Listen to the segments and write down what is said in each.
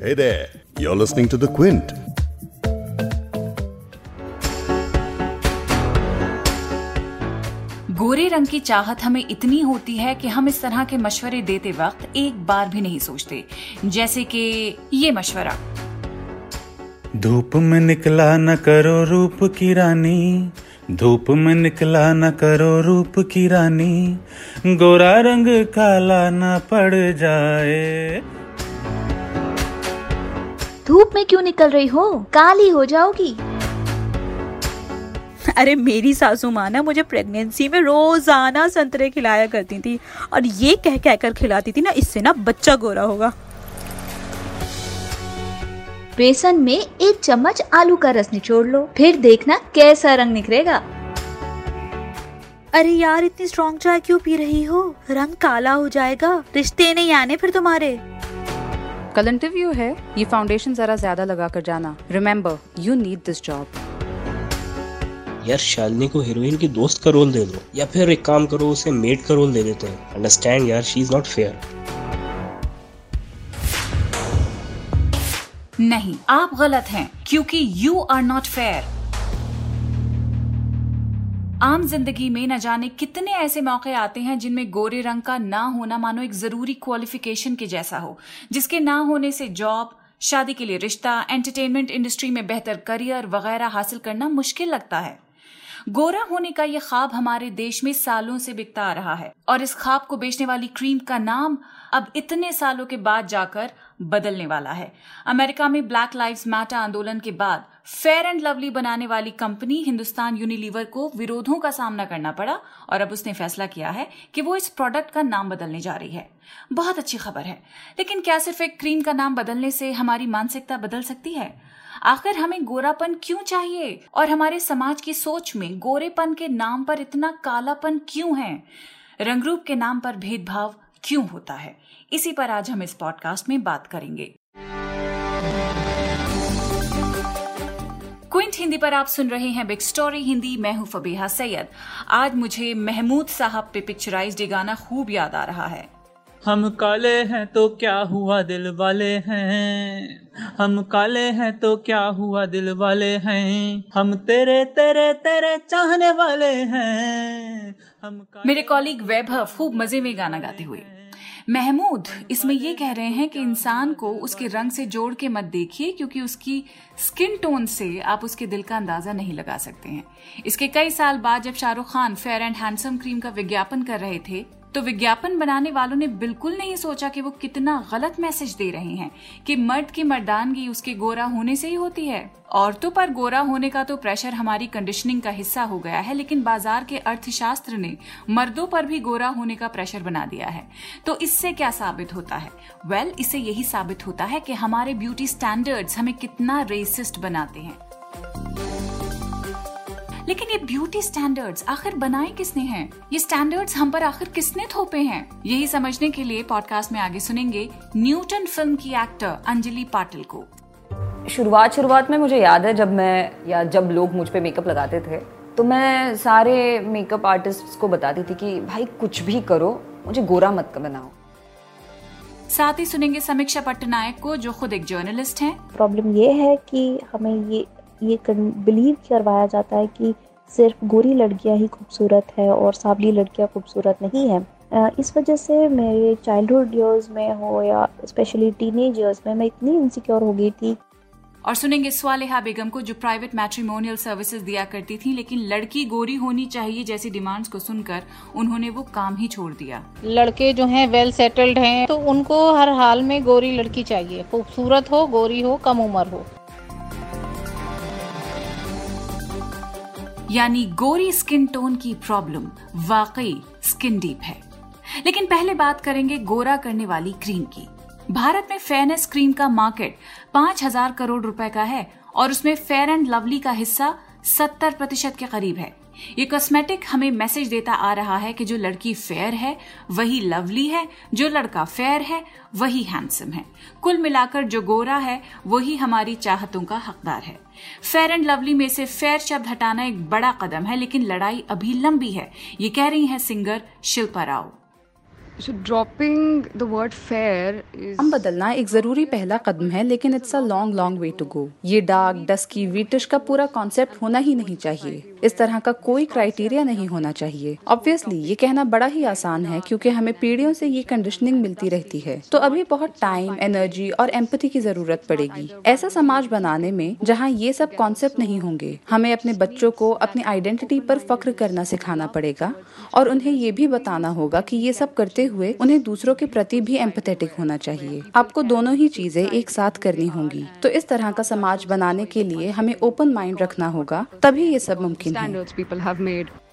Hey there, you're listening to The Quint. गोरे रंग की चाहत हमें इतनी होती है कि हम इस तरह के मशवरे देते वक्त एक बार भी नहीं सोचते जैसे कि ये मशवरा धूप में निकला न करो रूप की रानी धूप में निकला न करो रूप की रानी गोरा रंग काला न पड़ जाए धूप में क्यों निकल रही हो? काली हो जाओगी। अरे मेरी सासू माँ ना मुझे प्रेगनेंसी में रोज़ाना संतरे खिलाया करती थी और ये कह कह कर खिलाती थी ना इससे ना बच्चा गोरा होगा। बेसन में एक चम्मच आलू का रस निचोड़ लो। फिर देखना कैसा रंग निकलेगा अरे यार इतनी स्ट्रॉन्ग चाय क्यों पी रही हो? रंग काला हो जाएगा। रिश्ते नहीं आने फिर तुम्हारे। कल इंटरव्यू है। ये फाउंडेशन जरा ज़्यादा लगा कर जाना। Remember you need this job यार शालिनी को हीरोइन की दोस्त का रोल दे दो। या फिर एक काम करो उसे मेड का रोल दे देते हैं। अंडरस्टैंड यार शी इज़ नॉट फेयर नहीं आप गलत हैं क्योंकि यू आर नॉट फेयर आम ज़िंदगी में न जाने कितने ऐसे मौके आते हैं जिनमें गोरे रंग का ना होना मानो एक ज़रूरी क्वालिफिकेशन के जैसा हो, जिसके ना होने से जॉब शादी के लिए रिश्ता एंटरटेनमेंट इंडस्ट्री में बेहतर करियर वगैरह हासिल करना मुश्किल लगता है। गोरा होने का यह ख्वाब हमारे देश में सालों से बिकता आ रहा है और इस ख्वाब को बेचने वाली क्रीम का नाम अब इतने सालों के बाद जाकर बदलने वाला है। अमेरिका में ब्लैक लाइव्स मैटर आंदोलन के बाद फेयर एंड लवली बनाने वाली कंपनी हिंदुस्तान यूनिलीवर को विरोधों का सामना करना पड़ा और अब उसने फैसला किया है कि वो इस प्रोडक्ट का नाम बदलने जा रही है। बहुत अच्छी खबर है। लेकिन क्या सिर्फ़ एक क्रीम का नाम बदलने से हमारी मानसिकता बदल सकती है? आखिर हमें गोरापन क्यों चाहिए? और हमारे समाज की सोच में गोरेपन के नाम पर इतना कालापन क्यों है? रंगरूप के नाम पर भेदभाव क्यों होता है? इसी पर आज हम इस पॉडकास्ट में बात करेंगे। क्विंट हिंदी पर आप सुन रहे हैं बिग स्टोरी हिंदी मैं हूँ फबीहा सैयद। आज मुझे महमूद साहब पे पिक्चराइज गाना खूब याद आ रहा है। हम काले हैं तो क्या हुआ दिल वाले हैं? हम काले हैं तो क्या हुआ दिल वाले हैं? हम तेरे तेरे तेरे चाहने वाले हैं। हम मेरे कॉलीग वैभव खूब मज़े में गाना गाते हुए। महमूद, इसमें ये कह रहे हैं कि इंसान को उसके रंग से जोड़ के मत देखिए, क्योंकि उसकी स्किन टोन से आप उसके दिल का अंदाज़ा नहीं लगा सकते हैं। इसके कई साल बाद जब Shahrukh Khan Fair and Handsome cream का विज्ञापन कर रहे थे तो विज्ञापन बनाने वालों ने बिल्कुल नहीं सोचा कि वो कितना गलत मैसेज दे रहे हैं कि मर्द की मर्दानगी उसके गोरा होने से ही होती है। औरतों पर गोरा होने का तो प्रेशर हमारी कंडीशनिंग का हिस्सा हो गया है लेकिन बाज़ार के अर्थशास्त्र ने मर्दों पर भी गोरा होने का प्रेशर बना दिया है। तो इससे क्या साबित होता है? वेल well, इससे यही साबित होता है कि हमारे ब्यूटी स्टैंडर्ड्स हमें कितना रेसिस्ट बनाते हैं। लेकिन ये ब्यूटी स्टैंडर्ड्स आखिर बनाए किसने हैं? ये स्टैंडर्ड्स हम पर आखिर किसने थोपे हैं? यही समझने के लिए पॉडकास्ट में आगे सुनेंगे न्यूटन फ़िल्म की एक्टर अंजलि पाटिल को। शुरुआत शुरुआत में मुझे याद है जब मैं या जब लोग मुझ पे मेकअप लगाते थे तो मैं सारे मेकअप आर्टिस्ट को बताती थी कि भाई कुछ भी करो मुझे गोरा मत का बनाओ। साथ ही सुनेंगे समीक्षा पट्टनायक को जो खुद एक जर्नलिस्ट हैं। प्रॉब्लम ये है कि हमें ये ये बिलीव करवाया जाता है कि सिर्फ़ गोरी लड़कियाँ ही खूबसूरत है और सावली लड़कियाँ खूबसूरत नहीं है। इस वजह से मेरे चाइल्डहुड ईयर्स में हो या स्पेशली टीनेज ईयर्स में मैं इतनी इनसिक्योर हो गई थी। और सुनेंगे स्वालेहा बेगम को जो प्राइवेट मैट्रिमोनियल सर्विसेज़ दिया करती थी लेकिन लड़की गोरी होनी चाहिए जैसी डिमांड्स को सुनकर उन्होंने वो काम ही छोड़ दिया। लड़के जो हैं वेल सेटल्ड हैं तो उनको हर हाल में गोरी लड़की चाहिए। खूबसूरत हो गोरी हो कम उम्र हो। यानी गोरी स्किन टोन की प्रॉब्लम वाकई स्किन डीप है। लेकिन पहले बात करेंगे गोरा करने वाली क्रीम की। भारत में फेयरनेस क्रीम का मार्केट पाँच हज़ार करोड़ रुपए का है और उसमें फेयर एंड लवली का हिस्सा सत्तर प्रतिशत के करीब है। ये कॉस्मेटिक हमें मैसेज देता आ रहा है कि जो लड़की फेयर है वही लवली है जो लड़का फेयर है वही हैंडसम है। कुल मिलाकर जो गोरा है वही हमारी चाहतों का हकदार है। फेयर एंड लवली में से फेयर शब्द हटाना एक बड़ा कदम है लेकिन लड़ाई अभी लंबी है। ये कह रही है singer Shilpa Rao. So dropping the word fair is हम बदलना एक ज़रूरी पहला कदम है लेकिन it's a long long way to go ये डार्क डस्की वीटिश का पूरा कॉन्सेप्ट होना ही नहीं चाहिए। इस तरह का कोई क्राइटेरिया नहीं होना चाहिए। ऑब्वियसली ये कहना बड़ा ही आसान है क्योंकि हमें पीढ़ियों से ये कंडीशनिंग मिलती रहती है। तो अभी बहुत टाइम एनर्जी और एम्पति की ज़रूरत पड़ेगी। ऐसा समाज बनाने में जहाँ ये सब कॉन्सेप्ट नहीं होंगे, हमें अपने बच्चों को अपनी आइडेंटिटी पर फख्र करना सिखाना पड़ेगा और उन्हें ये भी बताना होगा कि ये सब करते हुए उन्हें दूसरों के प्रति भी एम्पथेटिक होना चाहिए। आपको दोनों ही चीज़ें एक साथ करनी होंगी। तो इस तरह का समाज बनाने के लिए हमें ओपन माइंड रखना होगा, तभी ये सब मुमकिन है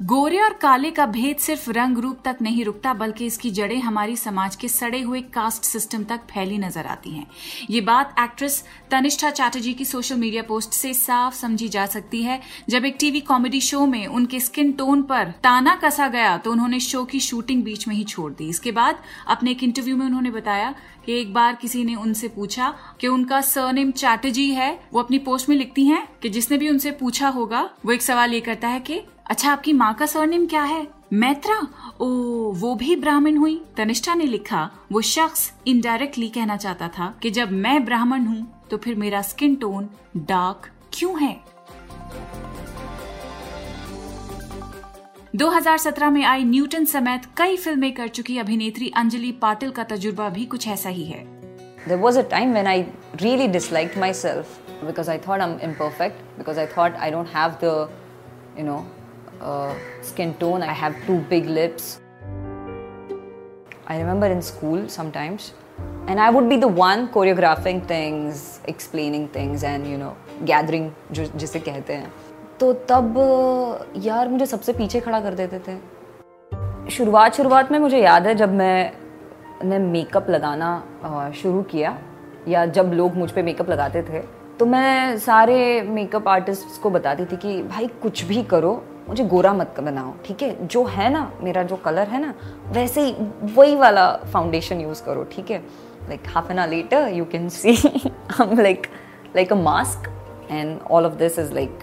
गोरे और काले का भेद सिर्फ़ रंग रूप तक नहीं रुकता, बल्कि इसकी जड़ें हमारी समाज के सड़े हुए कास्ट सिस्टम तक फैली नज़र आती हैं। ये बात एक्ट्रेस तनिष्ठा चैटर्जी की सोशल मीडिया पोस्ट से साफ़ समझी जा सकती है। जब एक टीवी कॉमेडी शो में उनके स्किन टोन पर ताना कसा गया तो उन्होंने शो की शूटिंग बीच में ही छोड़ दी। इसके बाद अपने एक इंटरव्यू में उन्होंने बताया कि एक बार किसी ने उनसे पूछा कि उनका सरनेम चैटर्जी है, वो अपनी पोस्ट में लिखती हैं कि जिसने भी उनसे पूछा होगा, वो एक सवाल ये करता है कि अच्छा आपकी माँ का सरनेम क्या है? मैत्रा? ओ वो भी ब्राह्मण हुई। तनिष्ठा ने लिखा वो शख्स इनडायरेक्टली कहना चाहता था कि जब मैं ब्राह्मण हूँ तो फिर मेरा स्किन टोन डार्क क्यों है? 2017 में आई न्यूटन समेत कई फ़िल्में कर चुकी अभिनेत्री अंजलि पाटिल का तजुर्बा भी कुछ ऐसा ही है। There was a time when I really disliked myself because I thought I'm imperfect, because I thought I don't have the, you know, uh, skin tone, I have too big lips. I remember in school sometimes, and I would be the one choreographing things, explaining things, and you know, gathering जो जिसे कहते हैं तो तब यार मुझे सबसे पीछे खड़ा कर देते थे शुरुआत शुरुआत में मुझे याद है जब मैं ने मेकअप लगाना शुरू किया या जब लोग मुझ पे मेकअप लगाते थे तो मैं सारे मेकअप आर्टिस्ट को बताती थी कि भाई कुछ भी करो मुझे गोरा मत बनाओ ठीक है? जो है ना मेरा जो कलर है ना वैसे ही वही वाला फाउंडेशन यूज़ करो ठीक है? Like half an hour later you can see like like a mask and all of this is like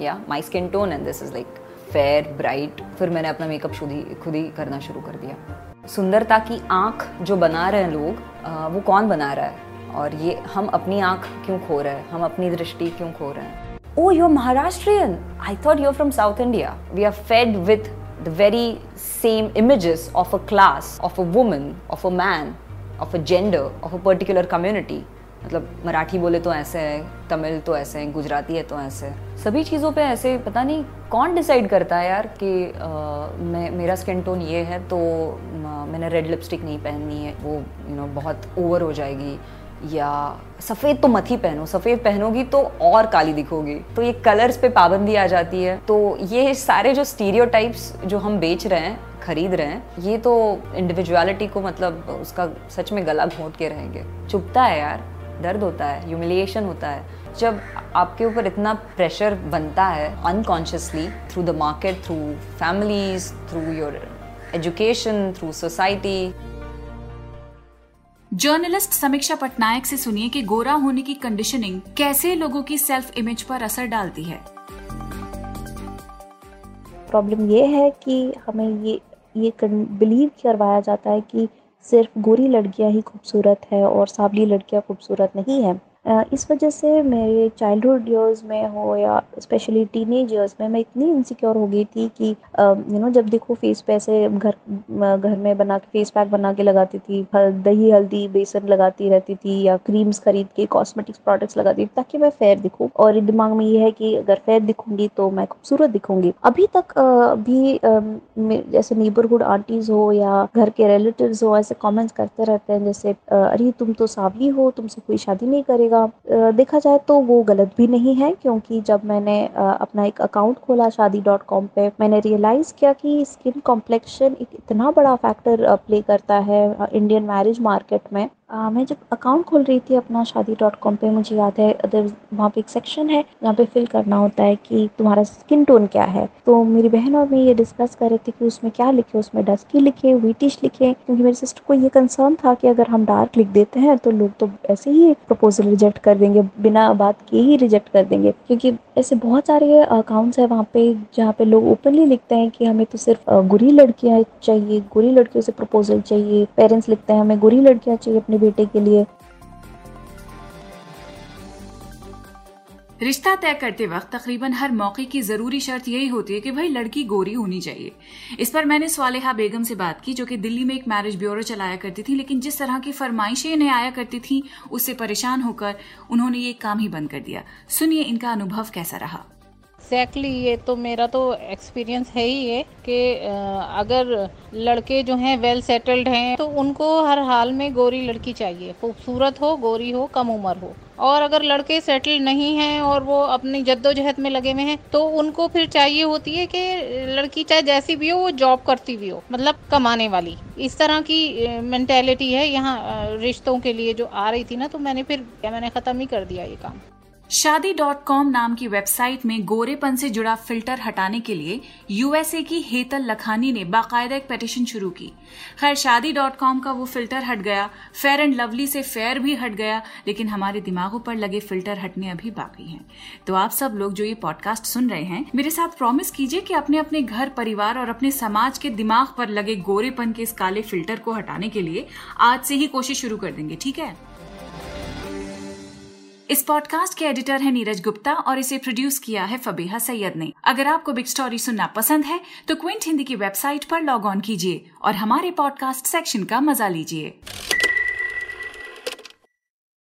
yeah my skin tone and this is like fair bright फिर मैंने अपना मेकअप खुद ही खुद ही करना शुरू कर दिया। सुंदरता की आँख जो बना रहे हैं लोग uh, वो कौन बना रहा है? और ये हम अपनी आँख क्यों खो रहे हैं? हम अपनी दृष्टि क्यों खो रहे हैं? ओ you Maharashtrian I thought you from South India we are fed with the very same images of a class of a woman of a man of a gender of a particular community मतलब मराठी बोले तो ऐसे है तमिल तो ऐसे है गुजराती है तो ऐसे है। सभी चीज़ों पे ऐसे पता नहीं कौन डिसाइड करता है यार कि आ, मैं मेरा स्किन टोन ये है तो मैंने रेड लिपस्टिक नहीं पहननी है वो यू you नो know, बहुत ओवर हो जाएगी। या सफ़ेद तो मत ही पहनो, सफ़ेद पहनोगी तो और काली दिखोगी। तो ये कलर्स पे पाबंदी आ जाती है। तो ये सारे जो स्टीरियोटाइप्स जो हम बेच रहे हैं, खरीद रहे हैं, ये तो इंडिविजुअलिटी को मतलब उसका सच में गला घोंट के रहेंगे। चुपता है यार, दर्द होता है ह्यूमिलिएशन होता है। जब आपके ऊपर इतना प्रेशर बनता है unconsciously through the market through families through your education through society journalist Sameeksha Patnaik से सुनिए कि गोरा होने की कंडीशनिंग कैसे लोगों की सेल्फ इमेज पर असर डालती है। प्रॉब्लम ये है कि हमें ये ये बिलीव करवाया जाता है कि सिर्फ़ गोरी लड़कियाँ ही खूबसूरत है और सांवली लड़कियाँ खूबसूरत नहीं है। इस वजह से मेरे चाइल्डहुड ईयर्स में हो या स्पेशली टीनेज ईयर्स में मैं इतनी इनसिक्योर हो गई थी कि यू नो जब देखो फेस पे ऐसे घर घर में बना के फेस पैक बना के लगाती थी दही, हल्दी, बेसन लगाती रहती थी या क्रीम्स खरीद के कॉस्मेटिक्स प्रोडक्ट्स लगाती थी ताकि मैं फेयर दिखूँ। और दिमाग में ये है कि अगर फेयर दिखूँगी तो मैं खूबसूरत दिखूँगी। अभी तक भी जैसे नेबरहुड आंटीज हो या घर के रिलेटिव हो, ऐसे कॉमेंट्स करते रहते हैं जैसे अरे, तुम तो सावली हो, तुमसे कोई शादी नहीं करेगा करेगा। देखा जाए तो वो गलत भी नहीं है, क्योंकि जब मैंने अपना एक अकाउंट खोला शादी डॉट कॉम पर मैंने रियलाइज़ किया कि स्किन कॉम्प्लेक्शन एक इतना बड़ा फैक्टर प्ले करता है इंडियन मैरिज मार्केट में। मैं जब अकाउंट खोल रही थी अपना शादी डॉट कॉम पर मुझे याद है अदर वहाँ पे एक सेक्शन है, जहाँ पे फिल करना होता है कि तुम्हारा स्किन टोन क्या है। तो मेरी बहन और मैं ये डिस्कस कर रहे थे कि उसमें क्या लिखे, उसमें डस्की लिखे वीटिश लिखे, क्योंकि मेरी सिस्टर को ये कंसर्न था कि अगर हम डार्क लिख देते हैं तो लोग तो ऐसे ही प्रपोजल रिजेक्ट कर देंगे, बिना बात किए ही रिजेक्ट कर देंगे। क्योंकि ऐसे बहुत सारे अकाउंट्स है वहाँ पे, जहाँ पे लोग ओपनली लिखते हैं कि हमें तो सिर्फ़ गुरी लड़कियाँ चाहिए, गुरी लड़कियों से प्रपोजल चाहिए पेरेंट्स लिखते हैं, हमें गुरी लड़कियाँ चाहिए, अपने बेटे के लिए। रिश्ता तय करते वक्त तकरीबन हर मौके की ज़रूरी शर्त यही होती है कि भाई लड़की गोरी होनी चाहिए। इस पर मैंने स्वालेहा बेगम से बात की, जो कि दिल्ली में एक मैरिज ब्यूरो चलाया करती थी, लेकिन जिस तरह की फरमाइशें इन्हें आया करती थी, उससे परेशान होकर उन्होंने ये काम ही बंद कर दिया। सुनिए इनका अनुभव कैसा रहा। एग्जैक्टली exactly, ये तो मेरा तो एक्सपीरियंस है ही है कि अगर लड़के जो हैं वेल सेटल्ड हैं तो उनको हर हाल में गोरी लड़की चाहिए। खूबसूरत हो, गोरी हो, कम उम्र हो। और अगर लड़के सेटल नहीं हैं और वो अपनी जद्दोजहद में लगे हुए हैं तो उनको फिर चाहिए होती है कि लड़की चाहे जैसी भी हो, वो जॉब करती भी हो मतलब कमाने वाली। इस तरह की मैंटेलिटी है यहाँ रिश्तों के लिए जो आ रही थी ना तो मैंने फिर, मैंने ख़त्म ही कर दिया ये काम। शादी डॉट कॉम नाम की वेबसाइट में गोरेपन से जुड़ा फ़िल्टर हटाने के लिए यूएसए की हेतल लखानी ने बाकायदा एक पेटिशन शुरू की। खैर, शादी डॉट कॉम का वो फ़िल्टर हट गया। फेयर एंड लवली से फेयर भी हट गया, लेकिन हमारे दिमागों पर लगे फ़िल्टर हटने अभी बाकी हैं। तो आप सब लोग जो ये पॉडकास्ट सुन रहे हैं, मेरे साथ प्रॉमिस कीजिए कि अपने अपने घर, परिवार और अपने समाज के दिमाग पर लगे गोरेपन के इस काले फ़िल्टर को हटाने के लिए आज से ही कोशिश शुरू कर देंगे, ठीक है? इस पॉडकास्ट के एडिटर है नीरज गुप्ता और इसे प्रोड्यूस किया है फबीहा सैयद ने। अगर आपको बिग स्टोरी सुनना पसंद है तो क्विंट हिंदी की वेबसाइट पर लॉग ऑन कीजिए और हमारे पॉडकास्ट सेक्शन का मज़ा लीजिए।